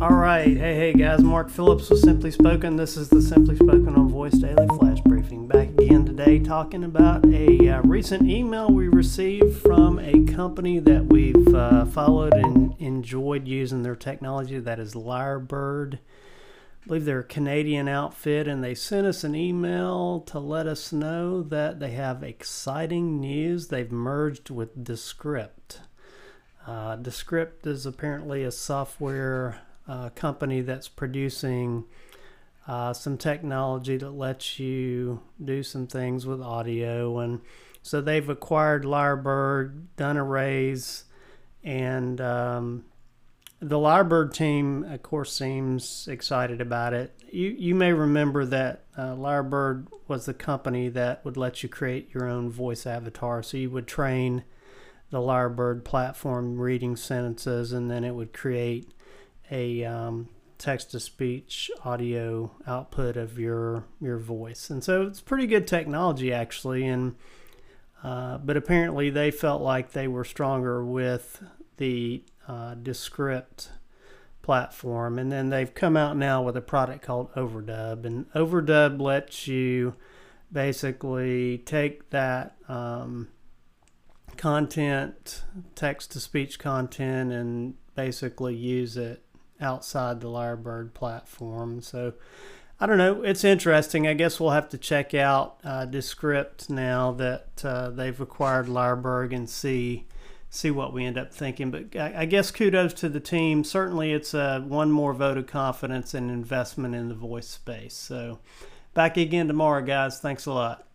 All right. Hey, hey, guys. Mark Phillips with Simply Spoken. This is the Simply Spoken on Voice Daily Flash Briefing. Back again today talking about a uh, recent email we received from a company that we've uh, followed and enjoyed using their technology. That is Lyrebird. I believe they're a Canadian outfit, and they sent us an email to let us know that they have exciting news. They've merged with Descript. Uh, Descript is apparently a software uh, company that's producing uh, some technology that lets you do some things with audio. And so they've acquired Lyrebird, done a raise, and um, the Lyrebird team, of course, seems excited about it. You, you may remember that uh, Lyrebird was the company that would let you create your own voice avatar. So you would train the Lyrebird platform reading sentences, and then it would create a um, text to speech audio output of your your voice. And so it's pretty good technology actually. And uh, but apparently they felt like they were stronger with the uh, Descript platform. And then they've come out now with a product called Overdub, and Overdub lets you basically take that. Um, content, text to speech content, and basically use it outside the Lyrebird platform. So I don't know. It's interesting. I guess we'll have to check out uh, Descript now that uh, they've acquired Lyrebird and see see what we end up thinking. But I, I guess kudos to the team. Certainly, it's uh, one more vote of confidence and investment in the voice space. So back again tomorrow, guys. Thanks a lot.